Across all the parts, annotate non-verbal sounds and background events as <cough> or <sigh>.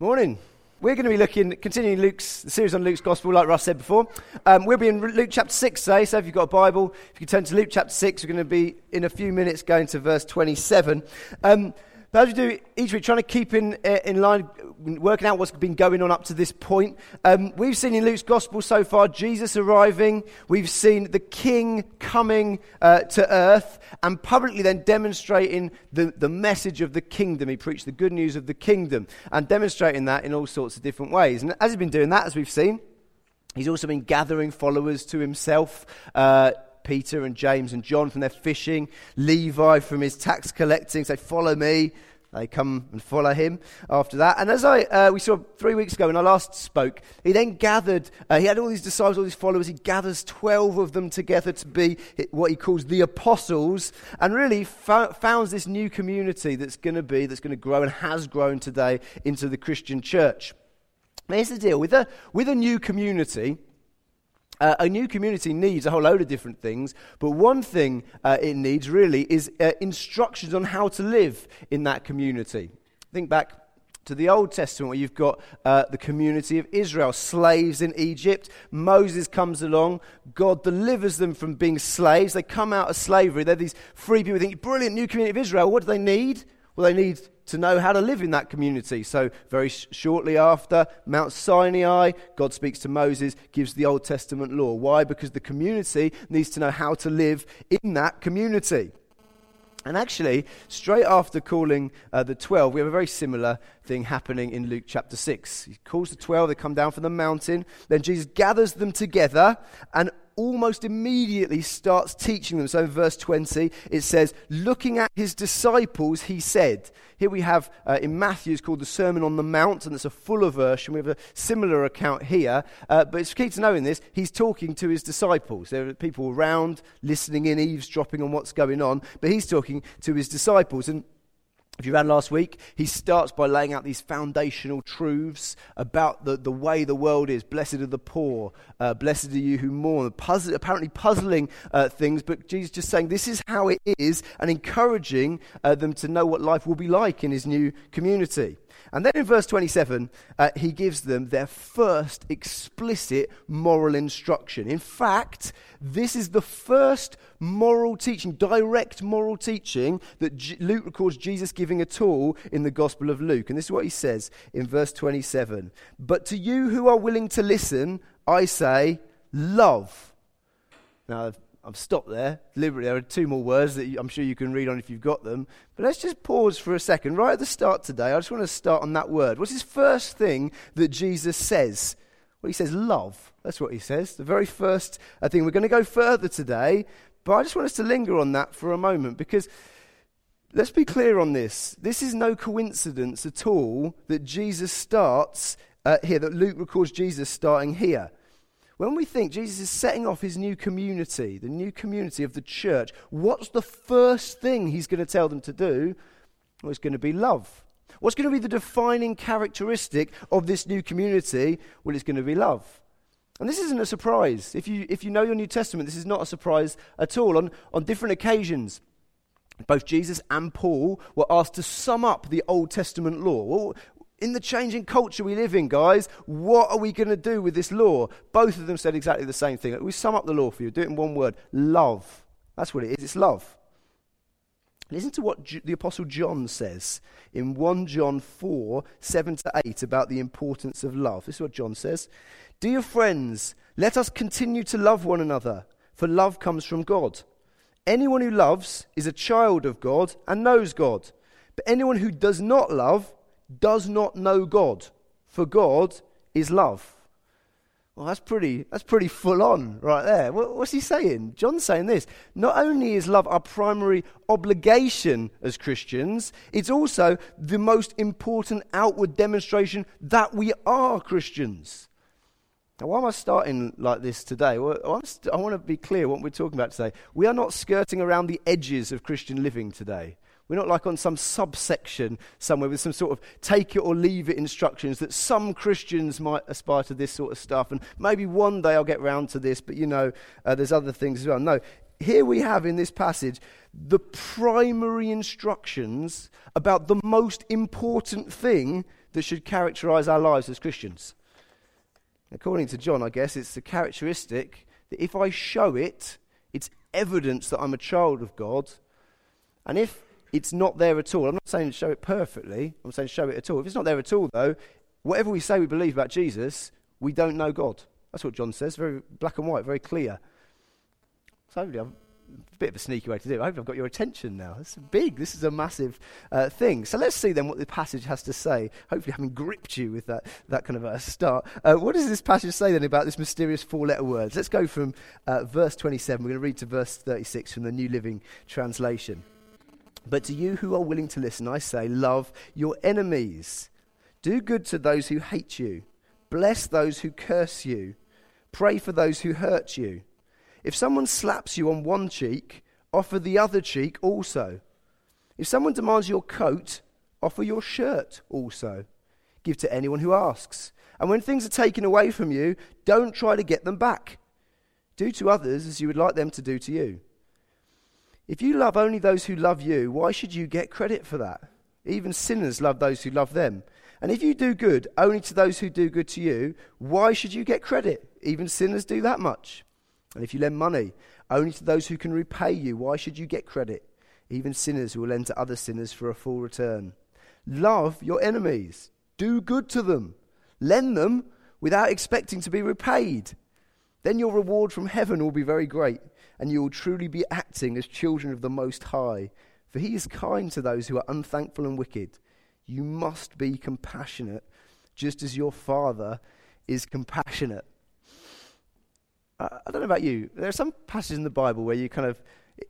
Morning. We're going to be looking, continuing Luke's the series on Luke's Gospel, like Russ said before. Um, we'll be in Luke chapter 6 today, so if you've got a Bible, if you can turn to Luke chapter 6, we're going to be in a few minutes going to verse 27. Um, but as we do each week, trying to keep in, uh, in line, working out what's been going on up to this point. Um, we've seen in Luke's gospel so far Jesus arriving. We've seen the king coming uh, to earth and publicly then demonstrating the, the message of the kingdom. He preached the good news of the kingdom and demonstrating that in all sorts of different ways. And as he's been doing that, as we've seen, he's also been gathering followers to himself. Uh, Peter and James and John from their fishing, Levi from his tax collecting, say, Follow me. They come and follow him after that. And as I, uh, we saw three weeks ago when I last spoke, he then gathered, uh, he had all these disciples, all these followers. He gathers 12 of them together to be what he calls the apostles and really founds this new community that's going to be, that's going to grow and has grown today into the Christian church. Now, here's the deal with a, with a new community, uh, a new community needs a whole load of different things, but one thing uh, it needs really is uh, instructions on how to live in that community. Think back to the Old Testament where you've got uh, the community of Israel, slaves in Egypt. Moses comes along, God delivers them from being slaves. They come out of slavery. They're these free people. Think, brilliant, new community of Israel. What do they need? Well, they need to know how to live in that community. So, very sh- shortly after Mount Sinai, God speaks to Moses, gives the Old Testament law. Why? Because the community needs to know how to live in that community. And actually, straight after calling uh, the 12, we have a very similar thing happening in Luke chapter 6. He calls the 12, they come down from the mountain. Then Jesus gathers them together and almost immediately starts teaching them. So in verse 20, it says, Looking at his disciples, he said. Here we have uh, in Matthew, it's called the Sermon on the Mount, and it's a fuller version. We have a similar account here. Uh, but it's key to know in this, he's talking to his disciples. There are people around listening in, eavesdropping on what's going on, but he's talking to his disciples. And if you ran last week, he starts by laying out these foundational truths about the, the way the world is. Blessed are the poor, uh, blessed are you who mourn. Puzzle, apparently puzzling uh, things, but Jesus just saying this is how it is and encouraging uh, them to know what life will be like in his new community. And then in verse 27, uh, he gives them their first explicit moral instruction. In fact, this is the first moral teaching, direct moral teaching, that Luke records Jesus giving at all in the Gospel of Luke. And this is what he says in verse 27 But to you who are willing to listen, I say, love. Now, I've stopped there deliberately. There are two more words that I'm sure you can read on if you've got them. But let's just pause for a second. Right at the start today, I just want to start on that word. What's his first thing that Jesus says? Well, he says love. That's what he says. The very first thing. We're going to go further today, but I just want us to linger on that for a moment because let's be clear on this. This is no coincidence at all that Jesus starts uh, here, that Luke records Jesus starting here. When we think Jesus is setting off his new community, the new community of the church, what's the first thing he's going to tell them to do? Well, it's going to be love. What's going to be the defining characteristic of this new community? Well, it's going to be love. And this isn't a surprise. If you, if you know your New Testament, this is not a surprise at all. On, on different occasions, both Jesus and Paul were asked to sum up the Old Testament law. Well, in the changing culture we live in, guys, what are we going to do with this law? Both of them said exactly the same thing. We sum up the law for you, do it in one word love. That's what it is, it's love. Listen to what the Apostle John says in 1 John 4 7 to 8 about the importance of love. This is what John says Dear friends, let us continue to love one another, for love comes from God. Anyone who loves is a child of God and knows God. But anyone who does not love does not know God, for God is love. Well, that's pretty, that's pretty full on right there. What's he saying? John's saying this. Not only is love our primary obligation as Christians, it's also the most important outward demonstration that we are Christians. Now, why am I starting like this today? Well, I want to be clear what we're talking about today. We are not skirting around the edges of Christian living today. We're not like on some subsection somewhere with some sort of take it or leave it instructions that some Christians might aspire to this sort of stuff. And maybe one day I'll get round to this, but you know, uh, there's other things as well. No, here we have in this passage the primary instructions about the most important thing that should characterize our lives as Christians? According to John, I guess it's the characteristic that if I show it, it's evidence that I'm a child of God. And if it's not there at all, I'm not saying show it perfectly, I'm saying show it at all. If it's not there at all, though, whatever we say we believe about Jesus, we don't know God. That's what John says, very black and white, very clear. So bit of a sneaky way to do it. I hope I've got your attention now. It's big. This is a massive uh, thing. So let's see then what the passage has to say. Hopefully, having gripped you with that, that kind of a start. Uh, what does this passage say then about this mysterious four letter words? Let's go from uh, verse 27. We're going to read to verse 36 from the New Living Translation. But to you who are willing to listen, I say, love your enemies. Do good to those who hate you. Bless those who curse you. Pray for those who hurt you. If someone slaps you on one cheek, offer the other cheek also. If someone demands your coat, offer your shirt also. Give to anyone who asks. And when things are taken away from you, don't try to get them back. Do to others as you would like them to do to you. If you love only those who love you, why should you get credit for that? Even sinners love those who love them. And if you do good only to those who do good to you, why should you get credit? Even sinners do that much. And if you lend money only to those who can repay you, why should you get credit? Even sinners who will lend to other sinners for a full return. Love your enemies, do good to them, lend them without expecting to be repaid. Then your reward from heaven will be very great, and you will truly be acting as children of the Most High. For he is kind to those who are unthankful and wicked. You must be compassionate, just as your Father is compassionate. I don't know about you. There are some passages in the Bible where you kind of,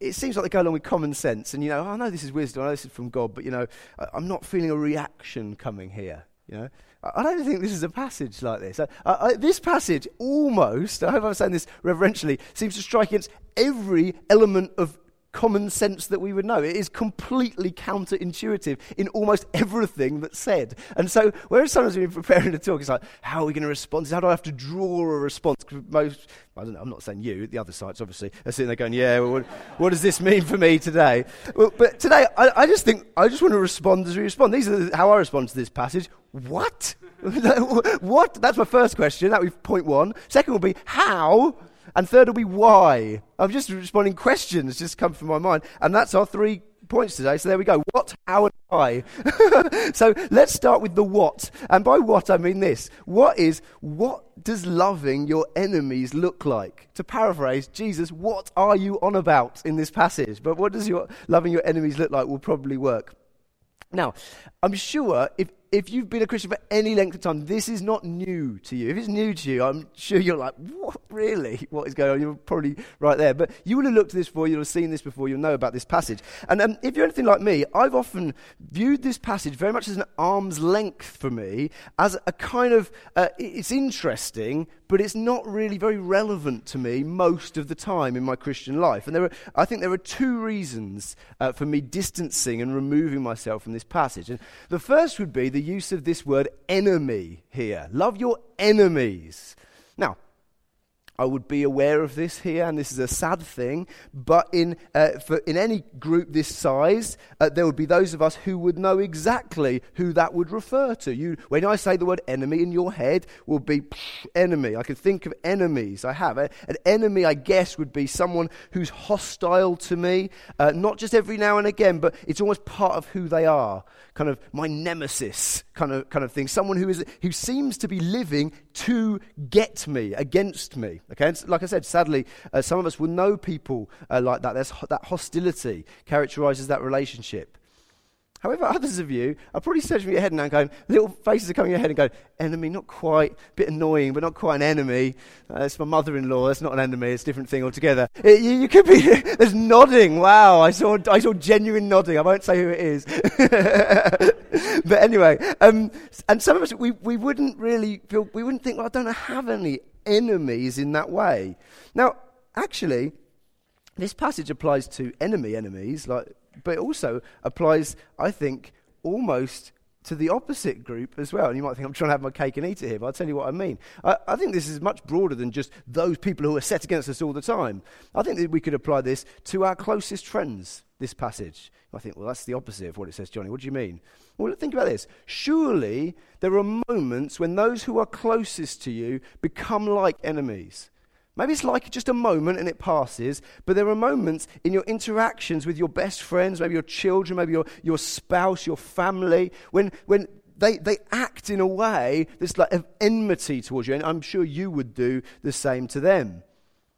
it seems like they go along with common sense, and you know, oh, I know this is wisdom, I know this is from God, but you know, I'm not feeling a reaction coming here. You know, I don't think this is a passage like this. I, I, this passage almost, I hope I'm saying this reverentially, seems to strike against every element of common sense that we would know. It is completely counterintuitive in almost everything that's said. And so, whereas sometimes when you're preparing a talk, it's like, how are we going to respond? How do I have to draw a response? Most, I don't know, I'm not saying you, the other sides obviously, are sitting there going, yeah, well, what, what, does this mean for me today? Well, but today, I, I, just think, I just want to respond as we respond. These are how I respond to this passage. What? <laughs> what? That's my first question. That would be point one. Second will be, how? And third will be why. I'm just responding questions just come from my mind. And that's our three points today. So there we go. What, how, and why. <laughs> so let's start with the what. And by what, I mean this. What is, what does loving your enemies look like? To paraphrase, Jesus, what are you on about in this passage? But what does your loving your enemies look like will probably work. Now, I'm sure if if you've been a Christian for any length of time, this is not new to you. If it's new to you, I'm sure you're like, what, really? What is going on? You're probably right there. But you will have looked at this before, you'll have seen this before, you'll know about this passage. And um, if you're anything like me, I've often viewed this passage very much as an arm's length for me, as a kind of, uh, it's interesting, but it's not really very relevant to me most of the time in my Christian life. And there are, I think there are two reasons uh, for me distancing and removing myself from this passage. And the first would be the use of this word enemy here. Love your enemies. Now, I would be aware of this here, and this is a sad thing. But in, uh, for, in any group this size, uh, there would be those of us who would know exactly who that would refer to. You, when I say the word enemy in your head, will be enemy. I can think of enemies. I have an enemy. I guess would be someone who's hostile to me, uh, not just every now and again, but it's almost part of who they are. Kind of my nemesis, kind of kind of thing. Someone who is who seems to be living to get me against me. Okay, and like I said, sadly, uh, some of us will know people uh, like that. There's that hostility characterizes that relationship. However, others of you are probably searching your head now going, little faces are coming in your head and going, enemy, not quite, a bit annoying, but not quite an enemy. Uh, it's my mother in law, that's not an enemy, it's a different thing altogether. It, you, you, could be, <laughs> there's nodding, wow, I saw, I saw genuine nodding, I won't say who it is. <laughs> but anyway, um, and some of us, we, we wouldn't really feel, we wouldn't think, well, I don't have any enemies in that way. Now, actually, this passage applies to enemy enemies, like but it also applies, I think, almost to the opposite group as well. And you might think I'm trying to have my cake and eat it here, but I'll tell you what I mean. I, I, think this is much broader than just those people who are set against us all the time. I think that we could apply this to our closest friends. this passage. I think, well, that's the opposite of what it says, Johnny. What do you mean? Well, think about this. Surely there are moments when those who are closest to you become like enemies. Maybe it's like just a moment and it passes, but there are moments in your interactions with your best friends, maybe your children, maybe your, your spouse, your family, when, when they, they act in a way that's like of enmity towards you. And I'm sure you would do the same to them.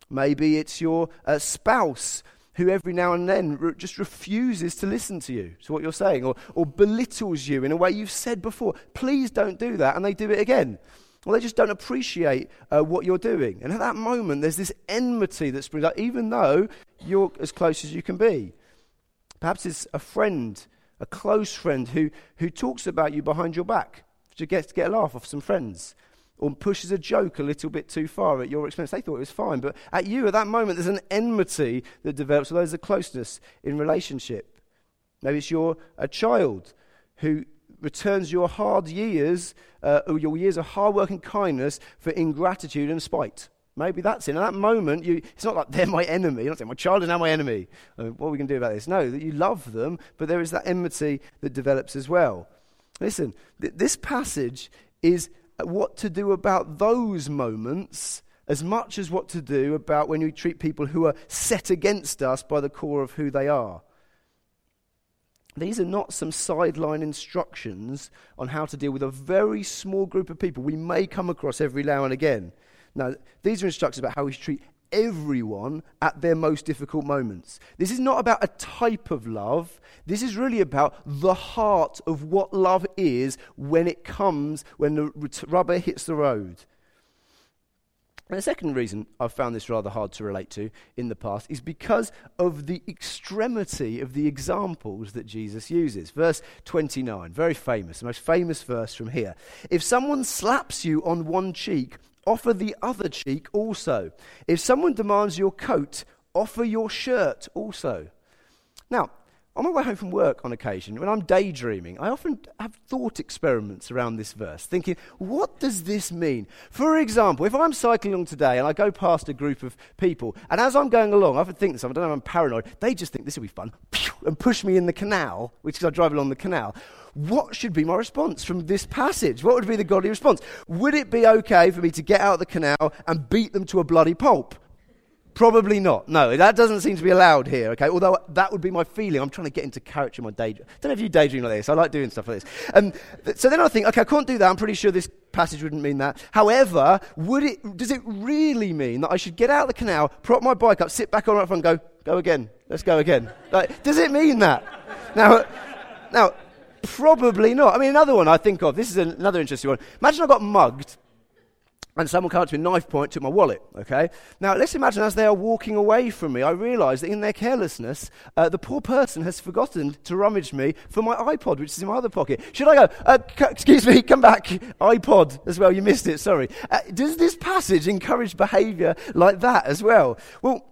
Maybe it's your uh, spouse who every now and then re- just refuses to listen to you, to what you're saying, or, or belittles you in a way you've said before. Please don't do that. And they do it again. Well, they just don't appreciate uh, what you're doing. And at that moment, there's this enmity that springs up, even though you're as close as you can be. Perhaps it's a friend, a close friend, who, who talks about you behind your back to get, to get a laugh off some friends, or pushes a joke a little bit too far at your expense. They thought it was fine, but at you, at that moment, there's an enmity that develops, or there's a closeness in relationship. Maybe it's your a child who returns your hard years, uh, your years of hard work and kindness for ingratitude and spite. Maybe that's it. In that moment, you, it's not like they're my enemy. You're not saying, my child is now my enemy. Uh, what are we going to do about this? No, that you love them, but there is that enmity that develops as well. Listen, th- this passage is what to do about those moments as much as what to do about when we treat people who are set against us by the core of who they are. These are not some sideline instructions on how to deal with a very small group of people we may come across every now and again. Now, these are instructions about how we should treat everyone at their most difficult moments. This is not about a type of love. This is really about the heart of what love is when it comes, when the rubber hits the road. And the second reason I've found this rather hard to relate to in the past is because of the extremity of the examples that Jesus uses. Verse 29, very famous, the most famous verse from here. If someone slaps you on one cheek, offer the other cheek also. If someone demands your coat, offer your shirt also. Now, on my way home from work on occasion, when I'm daydreaming, I often have thought experiments around this verse, thinking, what does this mean? For example, if I'm cycling along today and I go past a group of people, and as I'm going along, I often think this, I don't know, if I'm paranoid, they just think this will be fun, and push me in the canal, which is I drive along the canal. What should be my response from this passage? What would be the godly response? Would it be okay for me to get out of the canal and beat them to a bloody pulp? Probably not. No, that doesn't seem to be allowed here, okay? Although that would be my feeling. I'm trying to get into character in my daydream. I don't know if you daydream like this. I like doing stuff like this. Um, th- so then I think, okay, I can't do that. I'm pretty sure this passage wouldn't mean that. However, would it, does it really mean that I should get out of the canal, prop my bike up, sit back on it and go, go again. Let's go again. Like, does it mean that? Now, now, probably not. I mean, another one I think of, this is another interesting one. Imagine I got mugged and someone came up to me, knife point, took my wallet. Okay. Now let's imagine as they are walking away from me, I realise that in their carelessness, uh, the poor person has forgotten to rummage me for my iPod, which is in my other pocket. Should I go? Uh, c- excuse me, <laughs> come back, iPod as well. You missed it. Sorry. Uh, does this passage encourage behaviour like that as well? Well,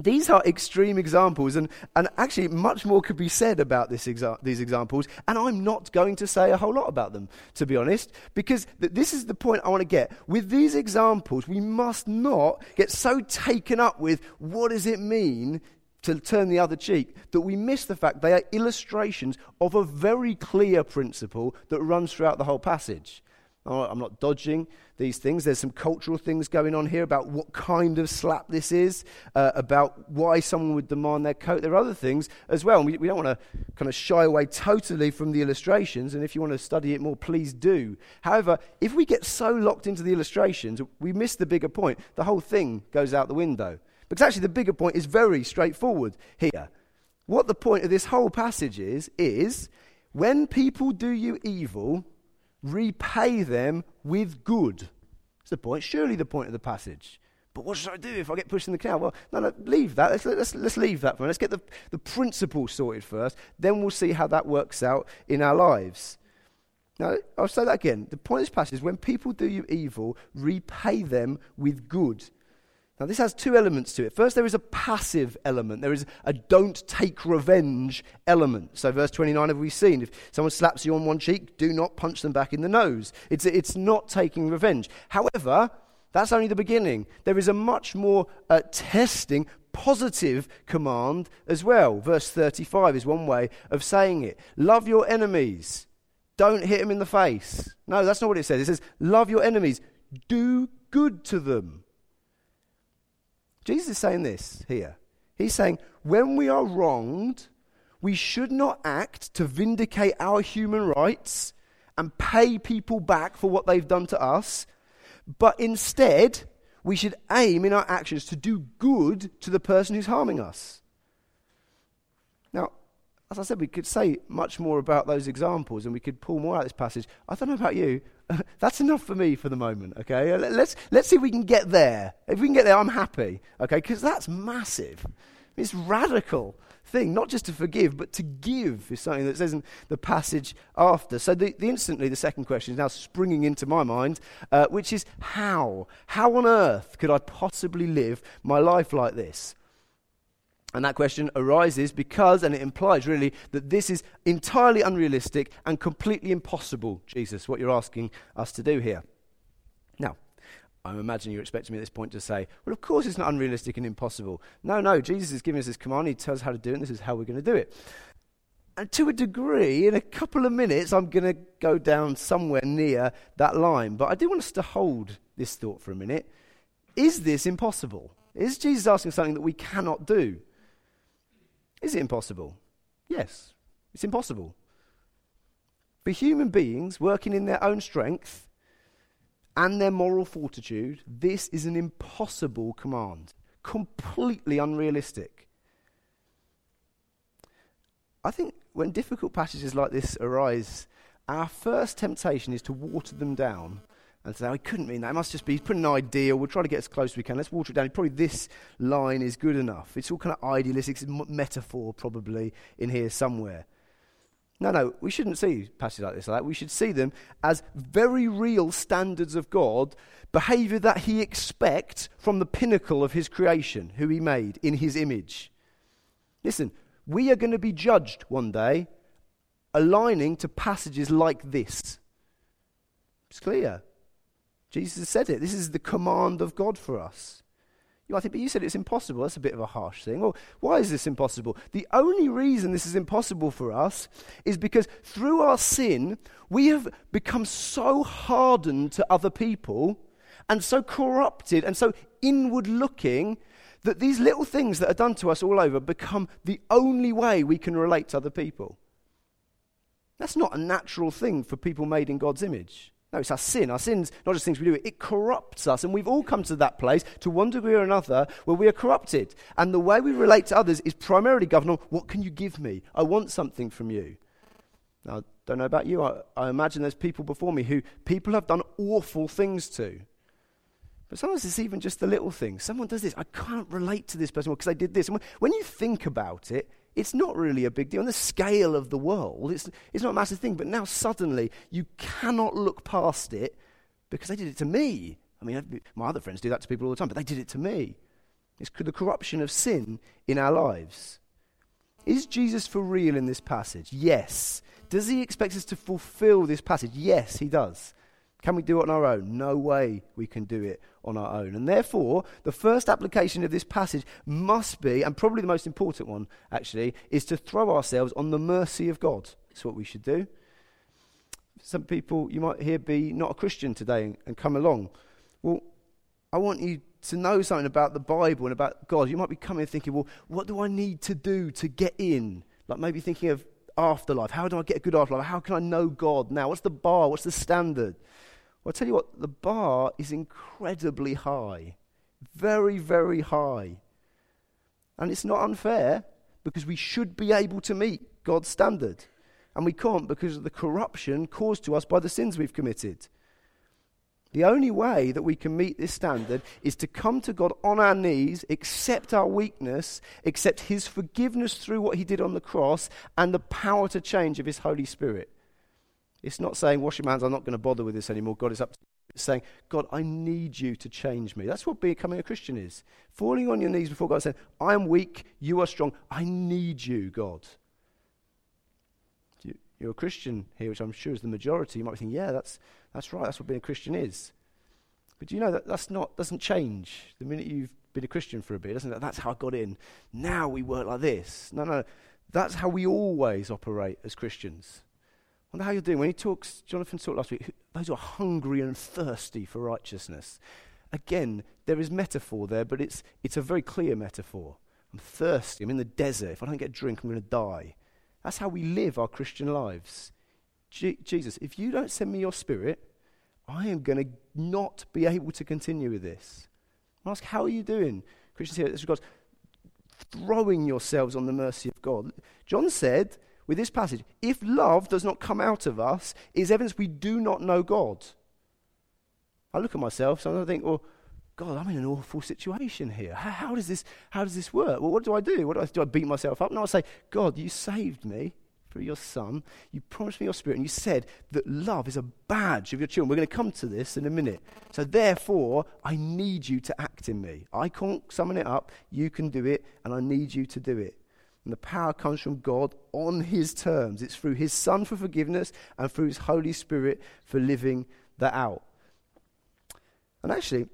these are extreme examples, and, and actually, much more could be said about this exa- these examples, and I'm not going to say a whole lot about them, to be honest, because th- this is the point I want to get. With these examples, we must not get so taken up with what does it mean to turn the other cheek that we miss the fact they are illustrations of a very clear principle that runs throughout the whole passage. I'm not dodging these things. There's some cultural things going on here about what kind of slap this is, uh, about why someone would demand their coat. There are other things as well. And we, we don't want to kind of shy away totally from the illustrations. And if you want to study it more, please do. However, if we get so locked into the illustrations, we miss the bigger point. The whole thing goes out the window. Because actually, the bigger point is very straightforward here. What the point of this whole passage is, is when people do you evil, repay them with good. That's the point. Surely the point of the passage. But what should I do if I get pushed in the canal? Well, no, no, leave that. Let's, let's, let's leave that for Let's get the, the principle sorted first. Then we'll see how that works out in our lives. Now, I'll say that again. The point of this passage is when people do you evil, repay them with good. Now, this has two elements to it. First, there is a passive element. There is a don't take revenge element. So, verse 29 have we seen? If someone slaps you on one cheek, do not punch them back in the nose. It's, it's not taking revenge. However, that's only the beginning. There is a much more uh, testing, positive command as well. Verse 35 is one way of saying it. Love your enemies. Don't hit them in the face. No, that's not what it says. It says, love your enemies. Do good to them. Jesus is saying this here. He's saying, when we are wronged, we should not act to vindicate our human rights and pay people back for what they've done to us, but instead, we should aim in our actions to do good to the person who's harming us. As I said, we could say much more about those examples and we could pull more out of this passage. I don't know about you. <laughs> That's enough for me for the moment, okay? Let's, let's see if we can get there. If we can get there, I'm happy, okay? Because that's massive. It's radical thing, not just to forgive, but to give is something that says in the passage after. So the, the instantly, the second question is now springing into my mind, uh, which is how? How on earth could I possibly live my life like this? And that question arises because, and it implies really, that this is entirely unrealistic and completely impossible, Jesus, what you're asking us to do here. Now, I'm imagining you're expecting me at this point to say, well, of course it's not unrealistic and impossible. No, no, Jesus is giving us this command. He tells us how to do it, and this is how we're going to do it. And to a degree, in a couple of minutes, I'm going to go down somewhere near that line. But I do want us to hold this thought for a minute. Is this impossible? Is Jesus asking something that we cannot do? Is it impossible? Yes, it's impossible. For human beings working in their own strength, and their moral fortitude, this is an impossible command, completely unrealistic. I think when difficult passages like this arise, our first temptation is to water them down and oh, he couldn't mean that. It must just be, put an ideal. We'll try to get as close as we can. Let's water it down. Probably this line is good enough. It's all kind of idealistic. It's metaphor, probably, in here somewhere. No, no, we shouldn't see passages like this like that. We should see them as very real standards of God, behavior that He expects from the pinnacle of His creation, who He made in His image. Listen, we are going to be judged one day aligning to passages like this. It's clear. Jesus said it. This is the command of God for us. You might think, but you said it's impossible. That's a bit of a harsh thing. Well, why is this impossible? The only reason this is impossible for us is because through our sin, we have become so hardened to other people and so corrupted and so inward looking that these little things that are done to us all over become the only way we can relate to other people. That's not a natural thing for people made in God's image. No, it's our sin. Our sin's not just things we do, it corrupts us. And we've all come to that place, to one degree or another, where we are corrupted. And the way we relate to others is primarily governed on what can you give me? I want something from you. Now, I don't know about you. I, I imagine there's people before me who people have done awful things to. But sometimes it's even just the little things. Someone does this. I can't relate to this person because they did this. And when you think about it, it's not really a big deal. On the scale of the world, it's, it's not a massive thing. But now suddenly you cannot look past it because they did it to me. I mean, my other friends do that to people all the time, but they did it to me. It's the corruption of sin in our lives. Is Jesus for real in this passage? Yes. Does he expect us to fulfill this passage? Yes, he does. Can we do it on our own? No way we can do it on our own. And therefore, the first application of this passage must be, and probably the most important one actually, is to throw ourselves on the mercy of God. That's what we should do. Some people you might hear be not a Christian today and, and come along. Well, I want you to know something about the Bible and about God. You might be coming thinking, well, what do I need to do to get in? Like maybe thinking of afterlife. How do I get a good afterlife? How can I know God now? What's the bar? What's the standard? Well, I'll tell you what, the bar is incredibly high. Very, very high. And it's not unfair because we should be able to meet God's standard. And we can't because of the corruption caused to us by the sins we've committed. The only way that we can meet this standard is to come to God on our knees, accept our weakness, accept His forgiveness through what He did on the cross, and the power to change of His Holy Spirit. It's not saying, wash your hands, I'm not going to bother with this anymore. God is up. It's saying, God, I need you to change me. That's what becoming a Christian is. Falling on your knees before God saying, I am weak, you are strong. I need you, God. You're a Christian here, which I'm sure is the majority. You might be thinking, yeah, that's, that's right. That's what being a Christian is. But do you know that that's not, doesn't change the minute you've been a Christian for a bit, doesn't it? That's how I got in. Now we work like this. No, no. That's how we always operate as Christians. Wonder how you're doing. When he talks, Jonathan talked last week, those who are hungry and thirsty for righteousness. Again, there is metaphor there, but it's, it's a very clear metaphor. I'm thirsty. I'm in the desert. If I don't get a drink, I'm going to die. That's how we live our Christian lives. Je- Jesus, if you don't send me your spirit, I am going to not be able to continue with this. I ask, how are you doing? Christians here, this regards throwing yourselves on the mercy of God. John said with this passage, if love does not come out of us, is evidence we do not know God. I look at myself and I think, well, God, I'm in an awful situation here. How, how, does this, how does this work? Well, what do I do? What do I do? I beat myself up? No, I say, God, you saved me through your Son. You promised me your Spirit, and you said that love is a badge of your children. We're going to come to this in a minute. So, therefore, I need you to act in me. I can't summon it up. You can do it, and I need you to do it. And the power comes from God on His terms. It's through His Son for forgiveness and through His Holy Spirit for living that out. And actually,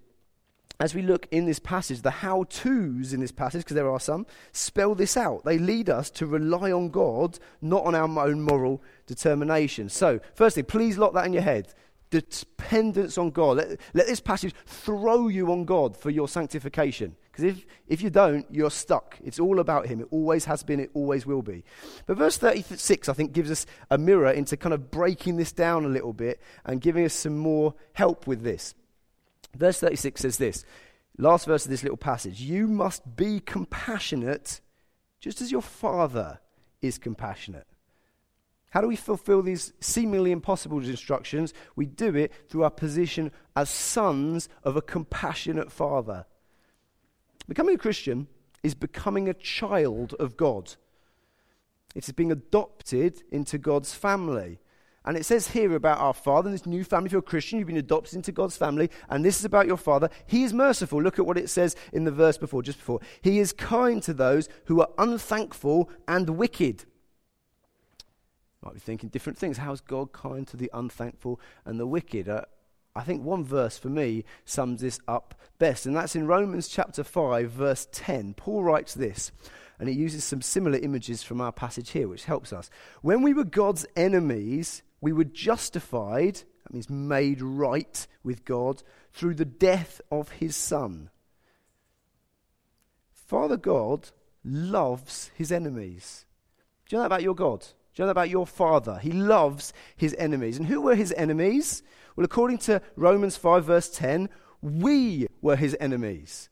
as we look in this passage, the how to's in this passage, because there are some, spell this out. They lead us to rely on God, not on our own moral determination. So, firstly, please lock that in your head. Dependence on God. Let, let this passage throw you on God for your sanctification. Because if, if you don't, you're stuck. It's all about Him. It always has been, it always will be. But verse 36, I think, gives us a mirror into kind of breaking this down a little bit and giving us some more help with this. Verse 36 says this last verse of this little passage You must be compassionate just as your Father is compassionate. How do we fulfill these seemingly impossible instructions? We do it through our position as sons of a compassionate Father. Becoming a Christian is becoming a child of God. It is being adopted into God's family. And it says here about our Father, this new family. If you're a Christian, you've been adopted into God's family, and this is about your Father. He is merciful. Look at what it says in the verse before, just before. He is kind to those who are unthankful and wicked. Might be thinking different things. How is God kind to the unthankful and the wicked? Uh, I think one verse for me sums this up best, and that's in Romans chapter 5, verse 10. Paul writes this and he uses some similar images from our passage here, which helps us. When we were God's enemies, we were justified, that means made right with God, through the death of his Son. Father God loves his enemies. Do you know that about your God? Know that about your Father? He loves his enemies. And who were his enemies? Well, according to Romans 5, verse 10, we were his enemies.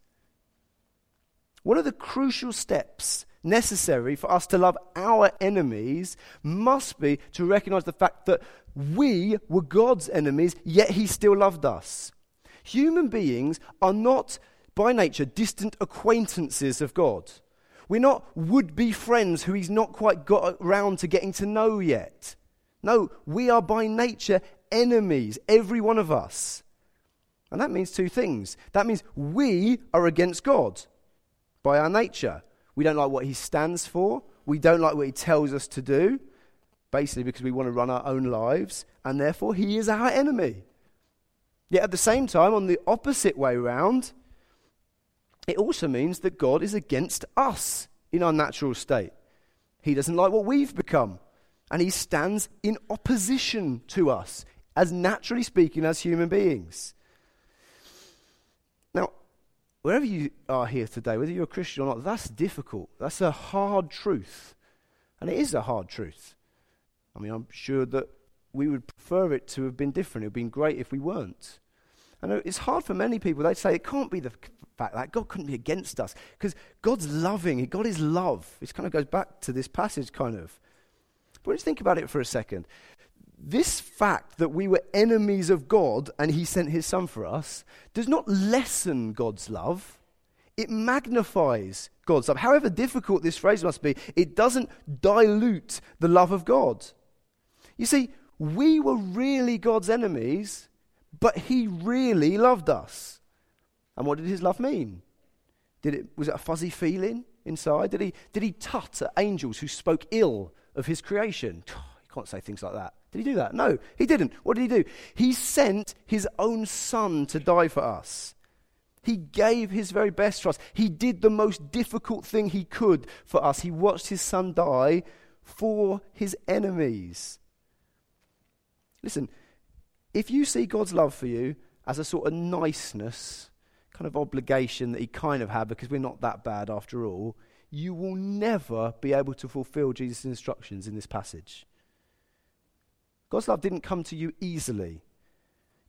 One of the crucial steps necessary for us to love our enemies must be to recognize the fact that we were God's enemies, yet He still loved us. Human beings are not, by nature, distant acquaintances of God. We're not would be friends who He's not quite got around to getting to know yet. No, we are by nature enemies, every one of us. And that means two things. That means we are against God by our nature. We don't like what he stands for. We don't like what he tells us to do, basically because we want to run our own lives, and therefore he is our enemy. Yet at the same time, on the opposite way round, it also means that God is against us in our natural state. He doesn't like what we've become, and he stands in opposition to us, as naturally speaking, as human beings Now, wherever you are here today, whether you're a Christian or not, that's difficult. That's a hard truth. And it is a hard truth. I mean, I'm sure that we would prefer it to have been different. It would have been great if we weren't. And it's hard for many people. They say it can't be the fact that God couldn't be against us because God's loving. God is love. It kind of goes back to this passage, kind of. But let's think about it for a second this fact that we were enemies of God and he sent his son for us does not lessen God's love. It magnifies God's love. However difficult this phrase must be, it doesn't dilute the love of God. You see, we were really God's enemies, but he really loved us. And what did his love mean? Did it, was it a fuzzy feeling inside? Did he, did he tut at angels who spoke ill of his creation? <sighs> You can't say things like that. Did he do that? No, he didn't. What did he do? He sent his own son to die for us. He gave his very best for us. He did the most difficult thing he could for us. He watched his son die for his enemies. Listen, if you see God's love for you as a sort of niceness, kind of obligation that he kind of had because we're not that bad after all, you will never be able to fulfill Jesus' instructions in this passage. God's love didn't come to you easily.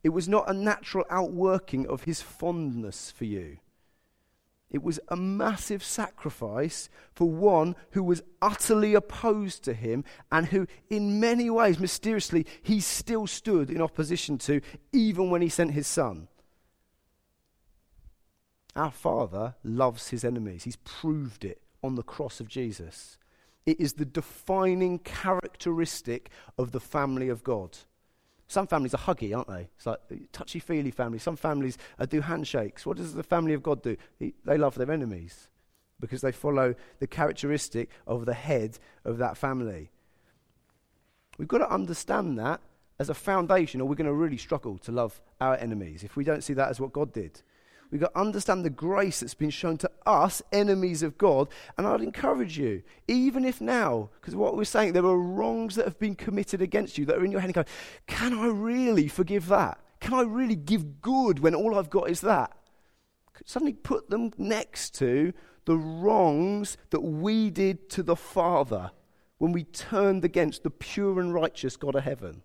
It was not a natural outworking of his fondness for you. It was a massive sacrifice for one who was utterly opposed to him and who, in many ways, mysteriously, he still stood in opposition to, even when he sent his son. Our Father loves his enemies. He's proved it on the cross of Jesus. It is the defining characteristic of the family of God. Some families are huggy, aren't they? It's like touchy feely families. Some families uh, do handshakes. What does the family of God do? They love their enemies because they follow the characteristic of the head of that family. We've got to understand that as a foundation, or we're going to really struggle to love our enemies if we don't see that as what God did. We've got to understand the grace that's been shown to us, enemies of God. And I'd encourage you, even if now, because what we're saying, there are wrongs that have been committed against you that are in your head and go, can I really forgive that? Can I really give good when all I've got is that? Suddenly put them next to the wrongs that we did to the Father when we turned against the pure and righteous God of heaven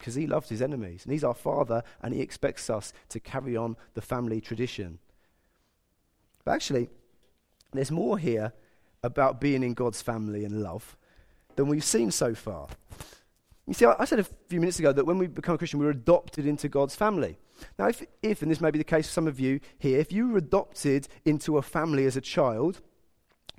because he loves his enemies. And he's our father, and he expects us to carry on the family tradition. But actually, there's more here about being in God's family and love than we've seen so far. You see, I, I said a few minutes ago that when we become a Christian, we're adopted into God's family. Now, if, if, and this may be the case for some of you here, if you were adopted into a family as a child,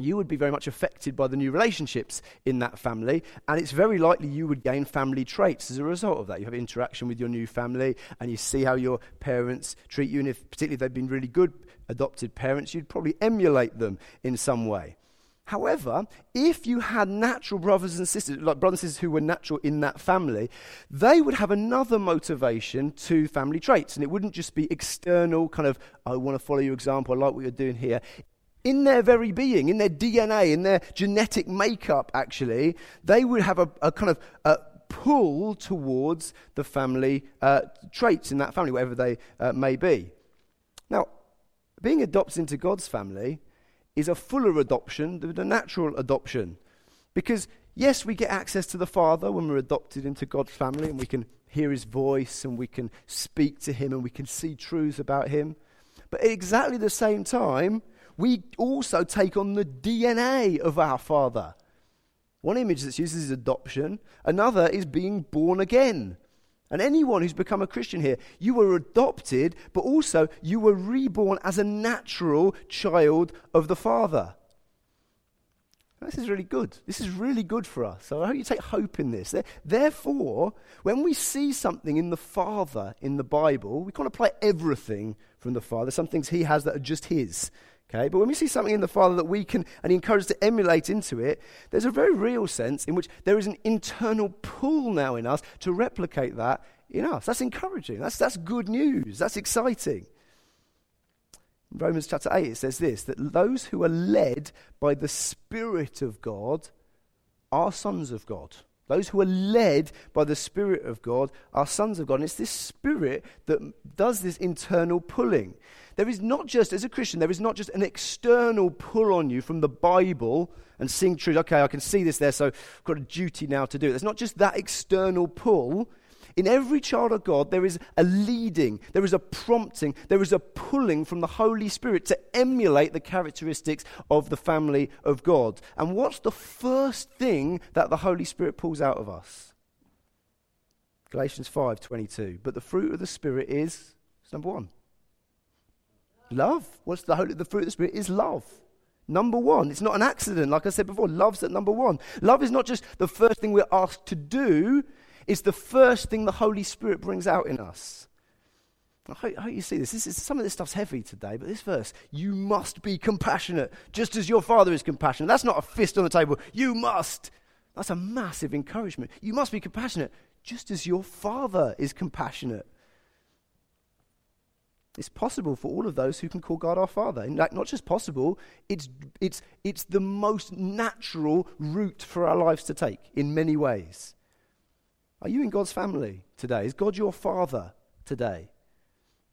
you would be very much affected by the new relationships in that family, and it's very likely you would gain family traits as a result of that. You have interaction with your new family, and you see how your parents treat you, and if particularly if they've been really good adopted parents, you'd probably emulate them in some way. However, if you had natural brothers and sisters, like brothers and sisters who were natural in that family, they would have another motivation to family traits. And it wouldn't just be external, kind of, I want to follow your example, I like what you're doing here in their very being, in their DNA, in their genetic makeup, actually, they would have a, a kind of a pull towards the family uh, traits in that family, whatever they uh, may be. Now, being adopted into God's family is a fuller adoption than a natural adoption. Because, yes, we get access to the Father when we're adopted into God's family and we can hear his voice and we can speak to him and we can see truths about him. But at exactly the same time, we also take on the DNA of our Father. One image that's used is adoption, another is being born again. And anyone who's become a Christian here, you were adopted, but also you were reborn as a natural child of the Father. This is really good. This is really good for us. So I hope you take hope in this. Therefore, when we see something in the Father in the Bible, we can't apply everything from the Father. Some things He has that are just His. Okay? But when we see something in the Father that we can, and He encourages to emulate into it, there's a very real sense in which there is an internal pull now in us to replicate that in us. That's encouraging. That's, that's good news. That's exciting. In Romans chapter 8, it says this that those who are led by the Spirit of God are sons of God. Those who are led by the Spirit of God are sons of God. And it's this Spirit that does this internal pulling. There is not just, as a Christian, there is not just an external pull on you from the Bible and seeing truth. Okay, I can see this there, so I've got a duty now to do it. There's not just that external pull. In every child of God, there is a leading, there is a prompting, there is a pulling from the Holy Spirit to emulate the characteristics of the family of God. And what's the first thing that the Holy Spirit pulls out of us? Galatians 5:22. But the fruit of the Spirit is number one. Love. What's the, Holy, the fruit of the Spirit? Is love. Number one. It's not an accident. Like I said before, love's at number one. Love is not just the first thing we're asked to do, it's the first thing the Holy Spirit brings out in us. I hope, I hope, you see this. this is, some of this stuff's heavy today, but this verse, you must be compassionate, just as your Father is compassionate. That's not a fist on the table. You must. That's a massive encouragement. You must be compassionate, just as your Father is compassionate. It's possible for all of those who can call God our Father. In fact, not just possible, it's, it's, it's the most natural route for our lives to take in many ways. Are you in God's family today? Is God your Father today?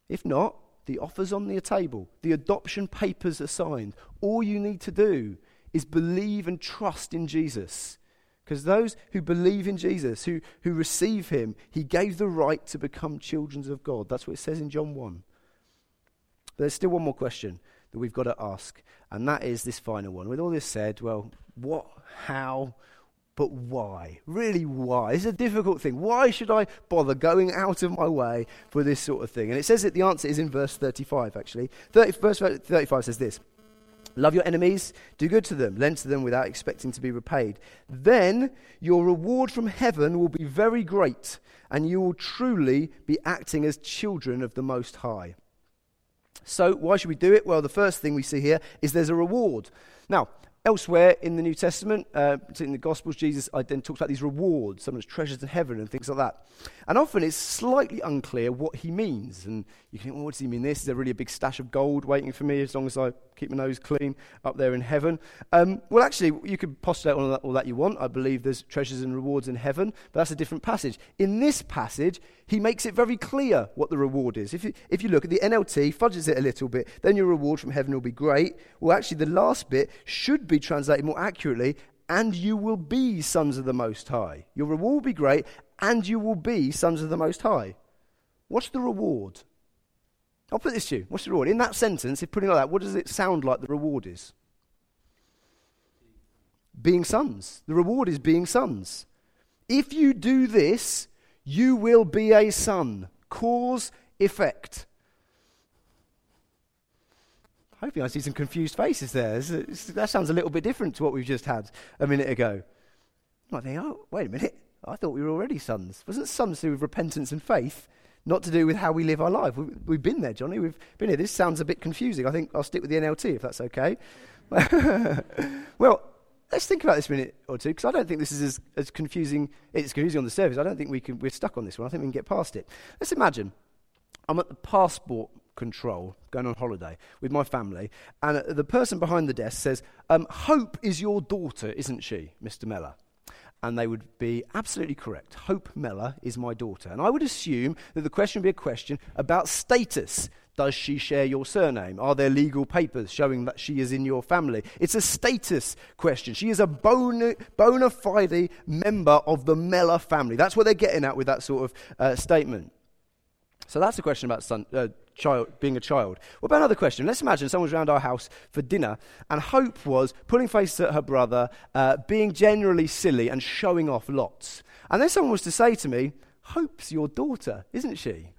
If not, the offer's on the table, the adoption papers are signed. All you need to do is believe and trust in Jesus. Because those who believe in Jesus, who, who receive him, he gave the right to become children of God. That's what it says in John 1. But there's still one more question that we've got to ask, and that is this final one. With all this said, well, what, how, but why? Really, why? It's a difficult thing. Why should I bother going out of my way for this sort of thing? And it says that the answer is in verse 35, actually. 30, verse 35 says this Love your enemies, do good to them, lend to them without expecting to be repaid. Then your reward from heaven will be very great, and you will truly be acting as children of the Most High. So, why should we do it? Well, the first thing we see here is there's a reward. Now, Elsewhere in the New Testament, uh, in the Gospels, Jesus then talks about these rewards, some of his treasures in heaven and things like that. And often it's slightly unclear what he means. And you think, well, what does he mean this? Is there really a big stash of gold waiting for me as long as I keep my nose clean up there in heaven? Um, well, actually, you could postulate all that, all that you want. I believe there's treasures and rewards in heaven, but that's a different passage. In this passage, he makes it very clear what the reward is. If you, if you look at the NLT, fudges it a little bit, then your reward from heaven will be great. Well, actually, the last bit should be translated more accurately and you will be sons of the Most High. Your reward will be great, and you will be sons of the Most High. What's the reward? I'll put this to you. What's the reward? In that sentence, if putting it like that, what does it sound like the reward is? Being sons. The reward is being sons. If you do this, you will be a son. Cause, effect. Hoping I see some confused faces there. that sounds a little bit different to what we've just had a minute ago. I think, oh, wait a minute. I thought we were already sons. Wasn't sons with repentance and faith, not to do with how we live our life? We, we've been there, Johnny. We've been here. This sounds a bit confusing. I think I'll stick with the NLT if that's okay. <laughs> well, let's think about this minute or two, because I don't think this is as, as, confusing. It's confusing on the surface. I don't think we can, we're stuck on this one. I think we can get past it. Let's imagine I'm at the passport control, going on holiday with my family, and the person behind the desk says, um, Hope is your daughter, isn't she, Mr. Mellor? And they would be absolutely correct. Hope Mellor is my daughter. And I would assume that the question would be a question about status. Does she share your surname? Are there legal papers showing that she is in your family? It's a status question. She is a bona, bona fide member of the Mellor family. That's what they're getting at with that sort of uh, statement. So that's a question about son, uh, child, being a child. What about another question? Let's imagine someone's around our house for dinner, and Hope was pulling faces at her brother, uh, being generally silly, and showing off lots. And then someone was to say to me, Hope's your daughter, isn't she?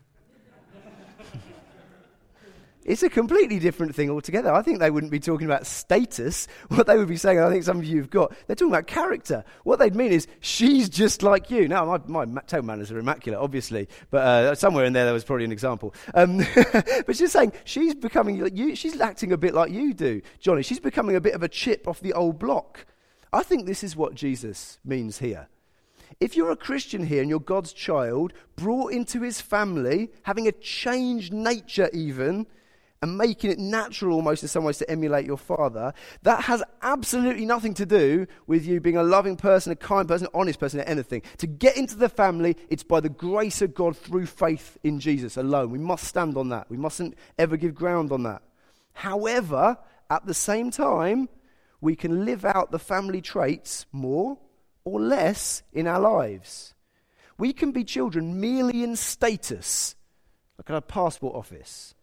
It's a completely different thing altogether. I think they wouldn't be talking about status. <laughs> What they would be saying, I think some of you have got, they're talking about character. What they'd mean is, she's just like you. Now, my, my tone manners are immaculate, obviously, but uh, somewhere in there, there was probably an example. Um, <laughs> but she's saying, she's becoming like you, she's acting a bit like you do, Johnny. She's becoming a bit of a chip off the old block. I think this is what Jesus means here. If you're a Christian here and you're God's child, brought into his family, having a changed nature even, and making it natural almost in some ways to emulate your father, that has absolutely nothing to do with you being a loving person, a kind person, an honest person, or anything. To get into the family, it's by the grace of God through faith in Jesus alone. We must stand on that. We mustn't ever give ground on that. However, at the same time, we can live out the family traits more or less in our lives. We can be children merely in status, like at a passport office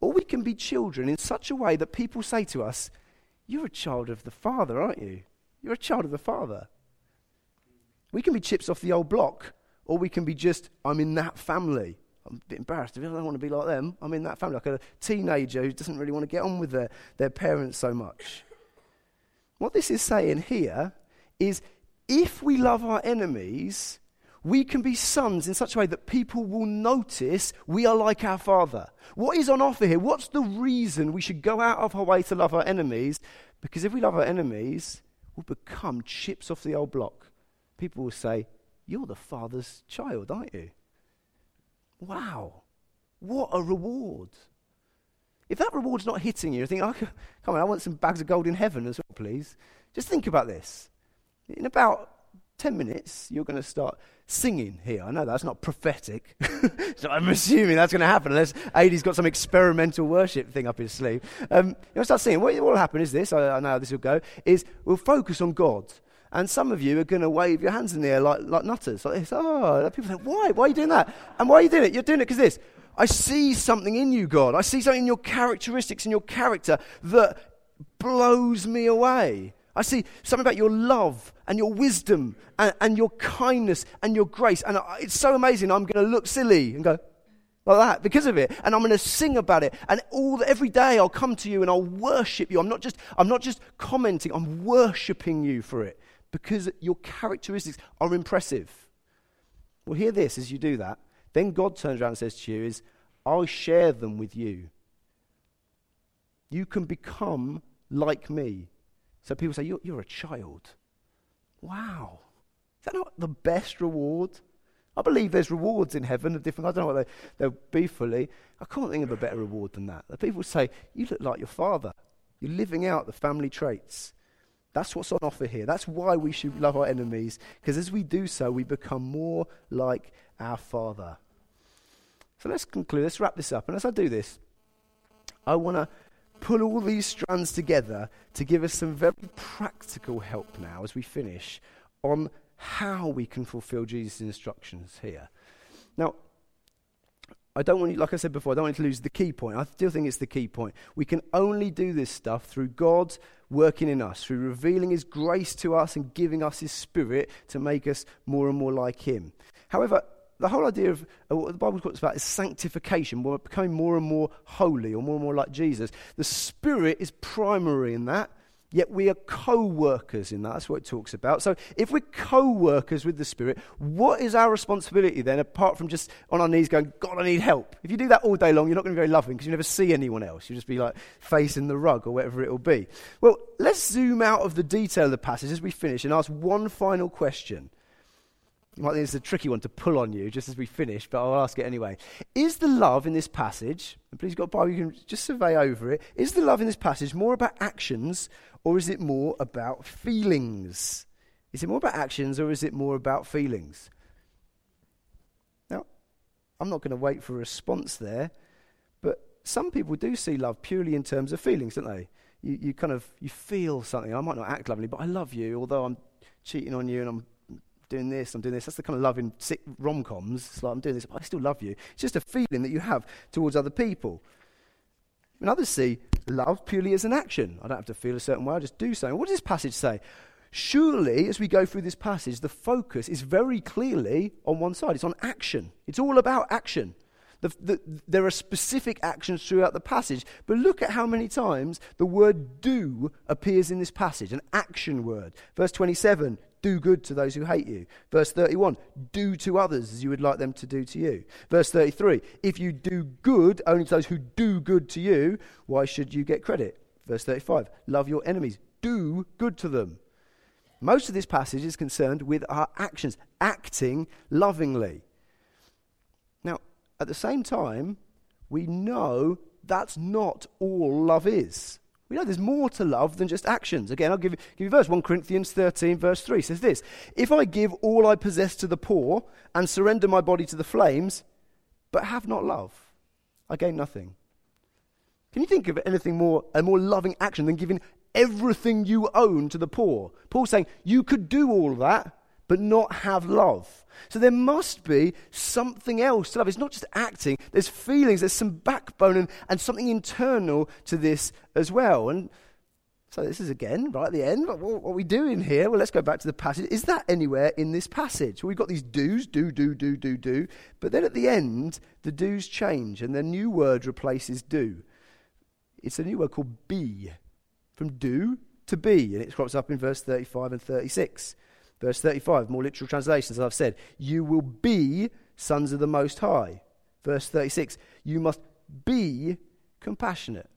or we can be children in such a way that people say to us, You're a child of the Father, aren't you? You're a child of the Father. We can be chips off the old block, or we can be just, I'm in that family. I'm a bit embarrassed. I don't want to be like them. I'm in that family, like a teenager who doesn't really want to get on with their, their parents so much. What this is saying here is if we love our enemies, we can be sons in such a way that people will notice we are like our Father. What is on offer here? What's the reason we should go out of our way to love our enemies? Because if we love our enemies, we'll become chips off the old block. People will say, You're the Father's child, aren't you? Wow. What a reward. If that reward's not hitting you, you think, oh, come on, I want some bags of gold in heaven as well, please. Just think about this. In about 10 minutes, you're going to start singing here. I know that's not prophetic. <laughs> so I'm assuming that's going to happen unless Adie's got some experimental worship thing up his sleeve. Um, you'll start singing. What will happen is this, I, I know how this will go, is we'll focus on God. And some of you are going to wave your hands in the air like, like nutters, like this. Oh, people think, why? Why are you doing that? And why are you doing it? You're doing it because this. I see something in you, God. I see something in your characteristics and your character that blows me away. I see something about your love and your wisdom and, and your kindness and your grace. And it's so amazing. I'm going to look silly and go, like that because of it. And i'm going to sing about it. And all every day i'll come to you and i'll worship you. I'm not just i'm not just commenting. I'm worshiping you for it because your characteristics are impressive. Well hear this as you do that. Then god turns around and says to you is i'll share them with you. You can become like me so people say, You're, you're a child. Wow. Is that not the best reward? I believe there's rewards in heaven of different. I don't know what they, they'll be fully. I can't think of a better reward than that. The people say, You look like your father. You're living out the family traits. That's what's on offer here. That's why we should love our enemies, because as we do so, we become more like our Father. So let's conclude. Let's wrap this up. And as I do this, I want to pull all these strands together to give us some very practical help now as we finish on how we can fulfill Jesus' instructions here. Now, I don't want you, like I said before, I don't want you to lose the key point. I still think it's the key point. We can only do this stuff through God working in us, through revealing His grace to us and giving us His Spirit to make us more and more like Him. However, the whole idea of uh, what the Bible talks about is sanctification. We're becoming more and more holy or more and more like Jesus. The Spirit is primary in that, yet we are co workers in that. That's what it talks about. So if we're co workers with the Spirit, what is our responsibility then, apart from just on our knees going, God, I need help? If you do that all day long, you're not going to be very loving because you never see anyone else. You'll just be like facing the rug or whatever it will be. Well, let's zoom out of the detail of the passage as we finish and ask one final question. You might think it's a tricky one to pull on you just as we finish, but I'll ask it anyway. Is the love in this passage, and please, got Bible, you can just survey over it, is the love in this passage more about actions or is it more about feelings? Is it more about actions or is it more about feelings? Now, I'm not going to wait for a response there, but some people do see love purely in terms of feelings, don't they? You, you kind of you feel something. I might not act lovely, but I love you, although I'm cheating on you and I'm doing this, I'm doing this. That's the kind of love in rom coms. It's like, I'm doing this, but I still love you. It's just a feeling that you have towards other people. And others see love purely as an action. I don't have to feel a certain way, I just do something. What does this passage say? Surely, as we go through this passage, the focus is very clearly on one side. It's on action. It's all about action. The, the, there are specific actions throughout the passage, but look at how many times the word do appears in this passage, an action word. Verse 27 do good to those who hate you. Verse 31, do to others as you would like them to do to you. Verse 33, if you do good only to those who do good to you, why should you get credit? Verse 35, love your enemies, do good to them. Most of this passage is concerned with our actions, acting lovingly. Now, at the same time, we know that's not all love is. We know there's more to love than just actions. Again, I'll give you, give you a verse. 1 Corinthians 13, verse 3 says this If I give all I possess to the poor and surrender my body to the flames, but have not love, I gain nothing. Can you think of anything more, a more loving action than giving everything you own to the poor? Paul's saying you could do all that, but not have love. So there must be something else to love. It's not just acting, there's feelings, there's some backbone and, and something internal to this as well. And so this is again, right at the end, what, what are we doing here? Well, let's go back to the passage. Is that anywhere in this passage? Well, we've got these do's, do, do, do, do, do. But then at the end, the do's change and the new word replaces do. It's a new word called be. From do to be. And it crops up in verse 35 and 36. Verse 35, more literal translations, as I've said, you will be sons of the Most High. Verse 36, you must be compassionate.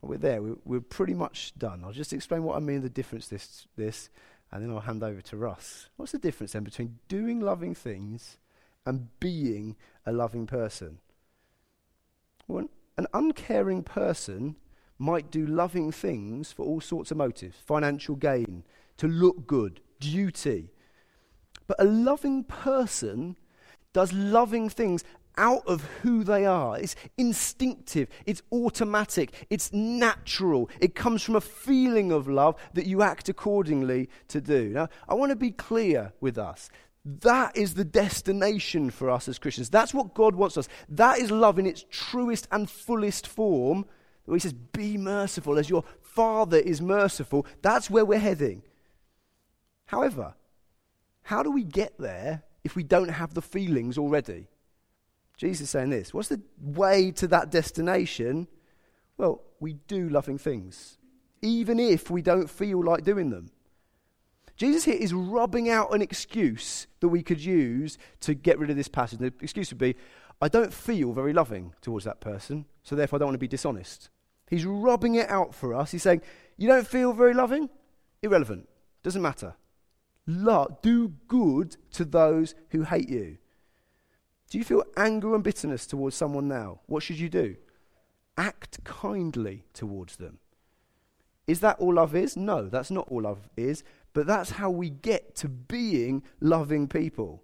We're there, we're, pretty much done. I'll just explain what I mean the difference this, this, and then I'll hand over to Russ. What's the difference then between doing loving things and being a loving person? an uncaring person might do loving things for all sorts of motives financial gain, to look good, duty. But a loving person does loving things out of who they are. It's instinctive, it's automatic, it's natural. It comes from a feeling of love that you act accordingly to do. Now, I want to be clear with us. That is the destination for us as Christians. That's what God wants us. That is love in its truest and fullest form. Where He says, Be merciful as your Father is merciful. That's where we're heading. However, how do we get there if we don't have the feelings already? Jesus is saying this. What's the way to that destination? Well, we do loving things, even if we don't feel like doing them. Jesus here is rubbing out an excuse that we could use to get rid of this passage. The excuse would be, I don't feel very loving towards that person, so therefore I don't want to be dishonest. He's rubbing it out for us. He's saying, You don't feel very loving? Irrelevant. Doesn't matter. Love, do good to those who hate you. Do you feel anger and bitterness towards someone now? What should you do? Act kindly towards them. Is that all love is? No, that's not all love is, but that's how we get to being loving people.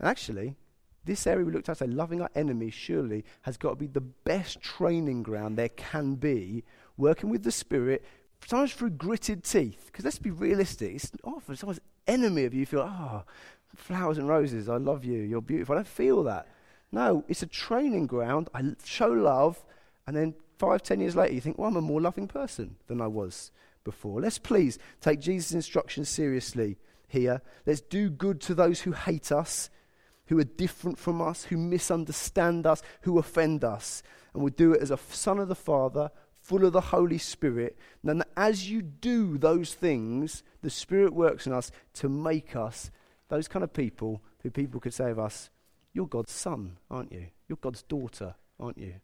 And actually, this area we looked at, say, loving our enemies, surely has got to be the best training ground there can be, working with the Spirit, sometimes through gritted teeth. Because let's be realistic, it's often someone's enemy of you, feel, oh, flowers and roses, I love you, you're beautiful. I don't feel that. No, it's a training ground. I show love, and then five, ten years later, you think, well, I'm a more loving person than I was before. Let's please take Jesus' instructions seriously here. Let's do good to those who hate us, who are different from us, who misunderstand us, who offend us. And we'll do it as a son of the Father, full of the Holy Spirit. Then as you do those things, the Spirit works in us to make us those kind of people who people could say of us, You're God's son, aren't you? You're God's daughter, aren't you?